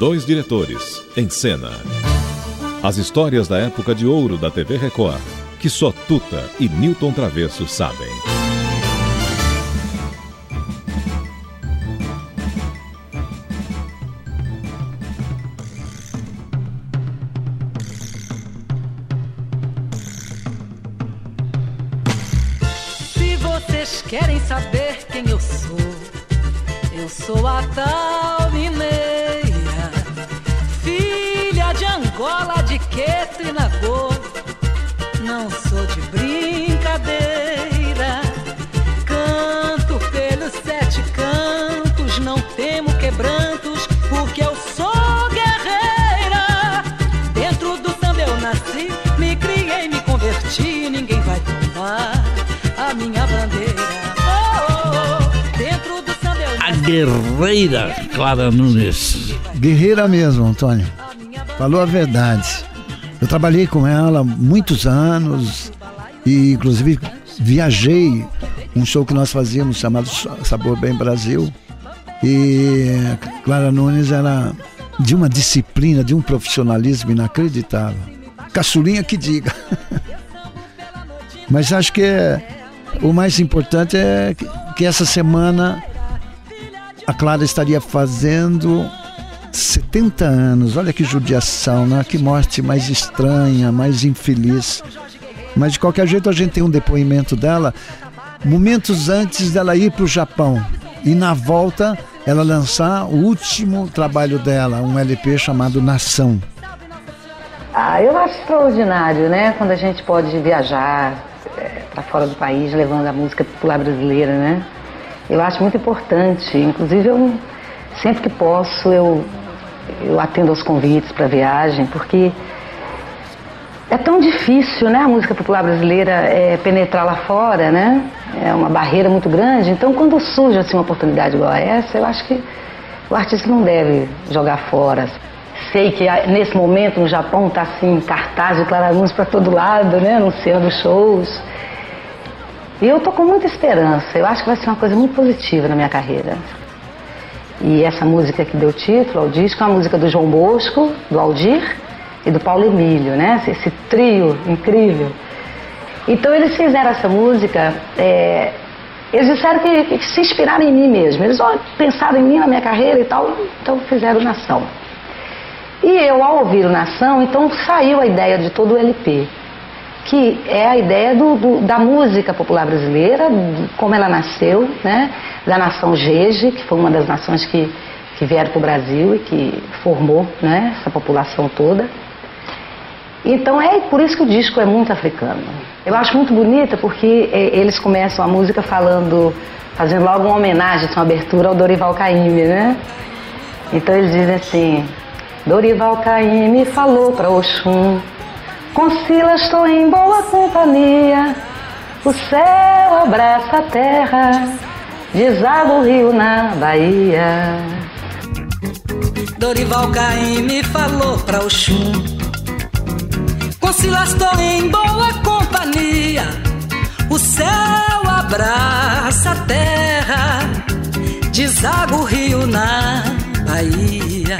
Dois diretores em cena. As histórias da época de ouro da TV Record, que só Tuta e Newton Travesso sabem. Se vocês querem saber quem eu sou, eu sou a tal mineira, filha de Queto e Nagô. Não sou de brincadeira, canto pelos sete cantos, não temo quebrantos, porque eu sou guerreira. Dentro do samba eu nasci, me criei, me converti, ninguém vai tomar a minha bandeira. Oh, oh, oh. Dentro do samba eu A guerreira Clara Nunes. Guerreira mesmo, Antônio. Falou a verdade. Eu trabalhei com ela muitos anos e inclusive viajei um show que nós fazíamos chamado Sabor Bem Brasil. E Clara Nunes era de uma disciplina, de um profissionalismo inacreditável. Caçulinha que diga. Mas acho que é- o mais importante é que- que essa semana a Clara estaria fazendo 70 anos. Olha que judiação, né? Que morte mais estranha, mais infeliz. Mas de qualquer jeito a gente tem um depoimento dela momentos antes dela ir para o Japão e na volta ela lançar o último trabalho dela, um LP chamado Nação. Ah, eu acho extraordinário, né? Quando a gente pode viajar para fora do país levando a música popular brasileira, né? Eu acho muito importante. Inclusive, eu sempre que posso eu eu atendo aos convites para viagem, porque é tão difícil, né? A música popular brasileira é, penetrar lá fora, né? É uma barreira muito grande. Então, quando surge assim uma oportunidade igual a essa, eu acho que o artista não deve jogar fora. Sei que ah, nesse momento no Japão está assim cartaz de Clara Nunes para todo lado, né? Anunciando shows. E eu tô com muita esperança. Eu acho que vai ser uma coisa muito positiva na minha carreira. E essa música que deu título ao disco é uma música do João Bosco, do Aldir e do Paulo Emílio, né? Esse, trio incrível. Então eles fizeram essa música, é, eles disseram que, que se inspiraram em mim mesmo. Eles pensaram em mim, na minha carreira e tal, então fizeram Nação. E eu, ao ouvir o Nação, então saiu a ideia de todo o LP, que é a ideia do, do- da música popular brasileira, como ela nasceu, né? da nação Jeje, que foi uma das nações que, que vieram para o Brasil e que formou né? essa população toda. Então é por isso que o disco é muito africano. Eu acho muito bonita porque eh, eles começam a música falando, fazendo logo uma homenagem, uma abertura ao Dorival Caymmi, né? Então eles dizem assim: Dorival Caymmi falou para Oxum, com Silas estou em boa companhia, o céu abraça a terra, deságua o rio na Bahia. Dorival Caymmi falou pra Oxum. Com Silas tô em boa companhia. O céu abraça a terra Deságua o rio na Bahia.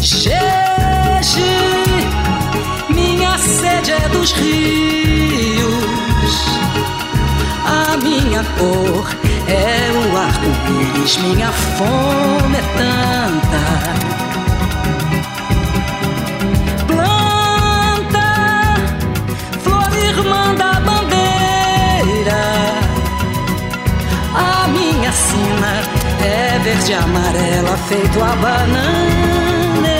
Xexe, sede é dos rios a minha cor é o arco-íris, minha fome é tanta. Planta, flor irmã da bandeira. A minha sina é verde amarela, feito a bananeira.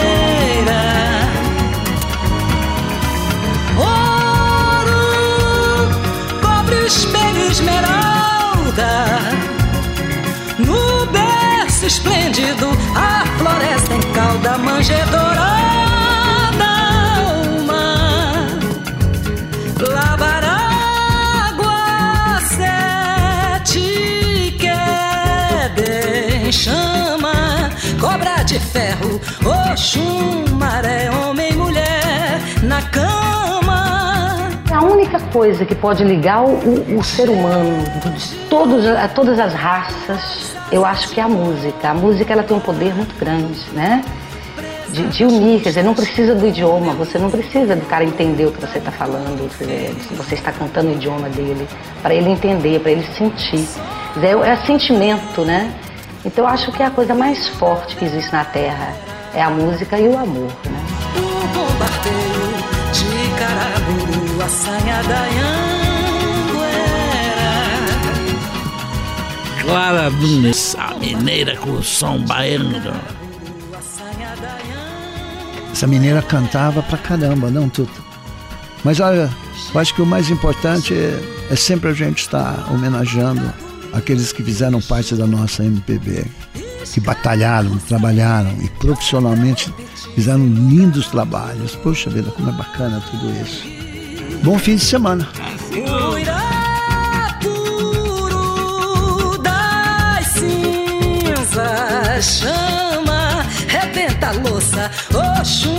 Ferro, oxum, maré, homem, mulher, na cama. A única coisa que pode ligar o, o- ser humano de todos, a todas as raças, eu acho que é a música. A música ela tem um poder muito grande, né? De, de unir, quer dizer, não precisa do idioma, você não precisa do cara entender o que você está falando, você está cantando o idioma dele, para ele entender, para ele sentir. É, é sentimento, né? Então eu acho que é a coisa mais forte que existe na Terra é a música e o amor, né? O bombardeio de Caraburu. Clara Nunes, a mineira com som baiano. Essa mineira cantava pra caramba, não tudo. Mas olha, eu acho que o mais importante é, é sempre a gente estar homenageando aqueles que fizeram parte da nossa MPB, que batalharam, trabalharam e profissionalmente fizeram lindos trabalhos. Poxa vida, como é bacana tudo isso. Bom fim de semana. Chama, rebenta a louça, Oxum,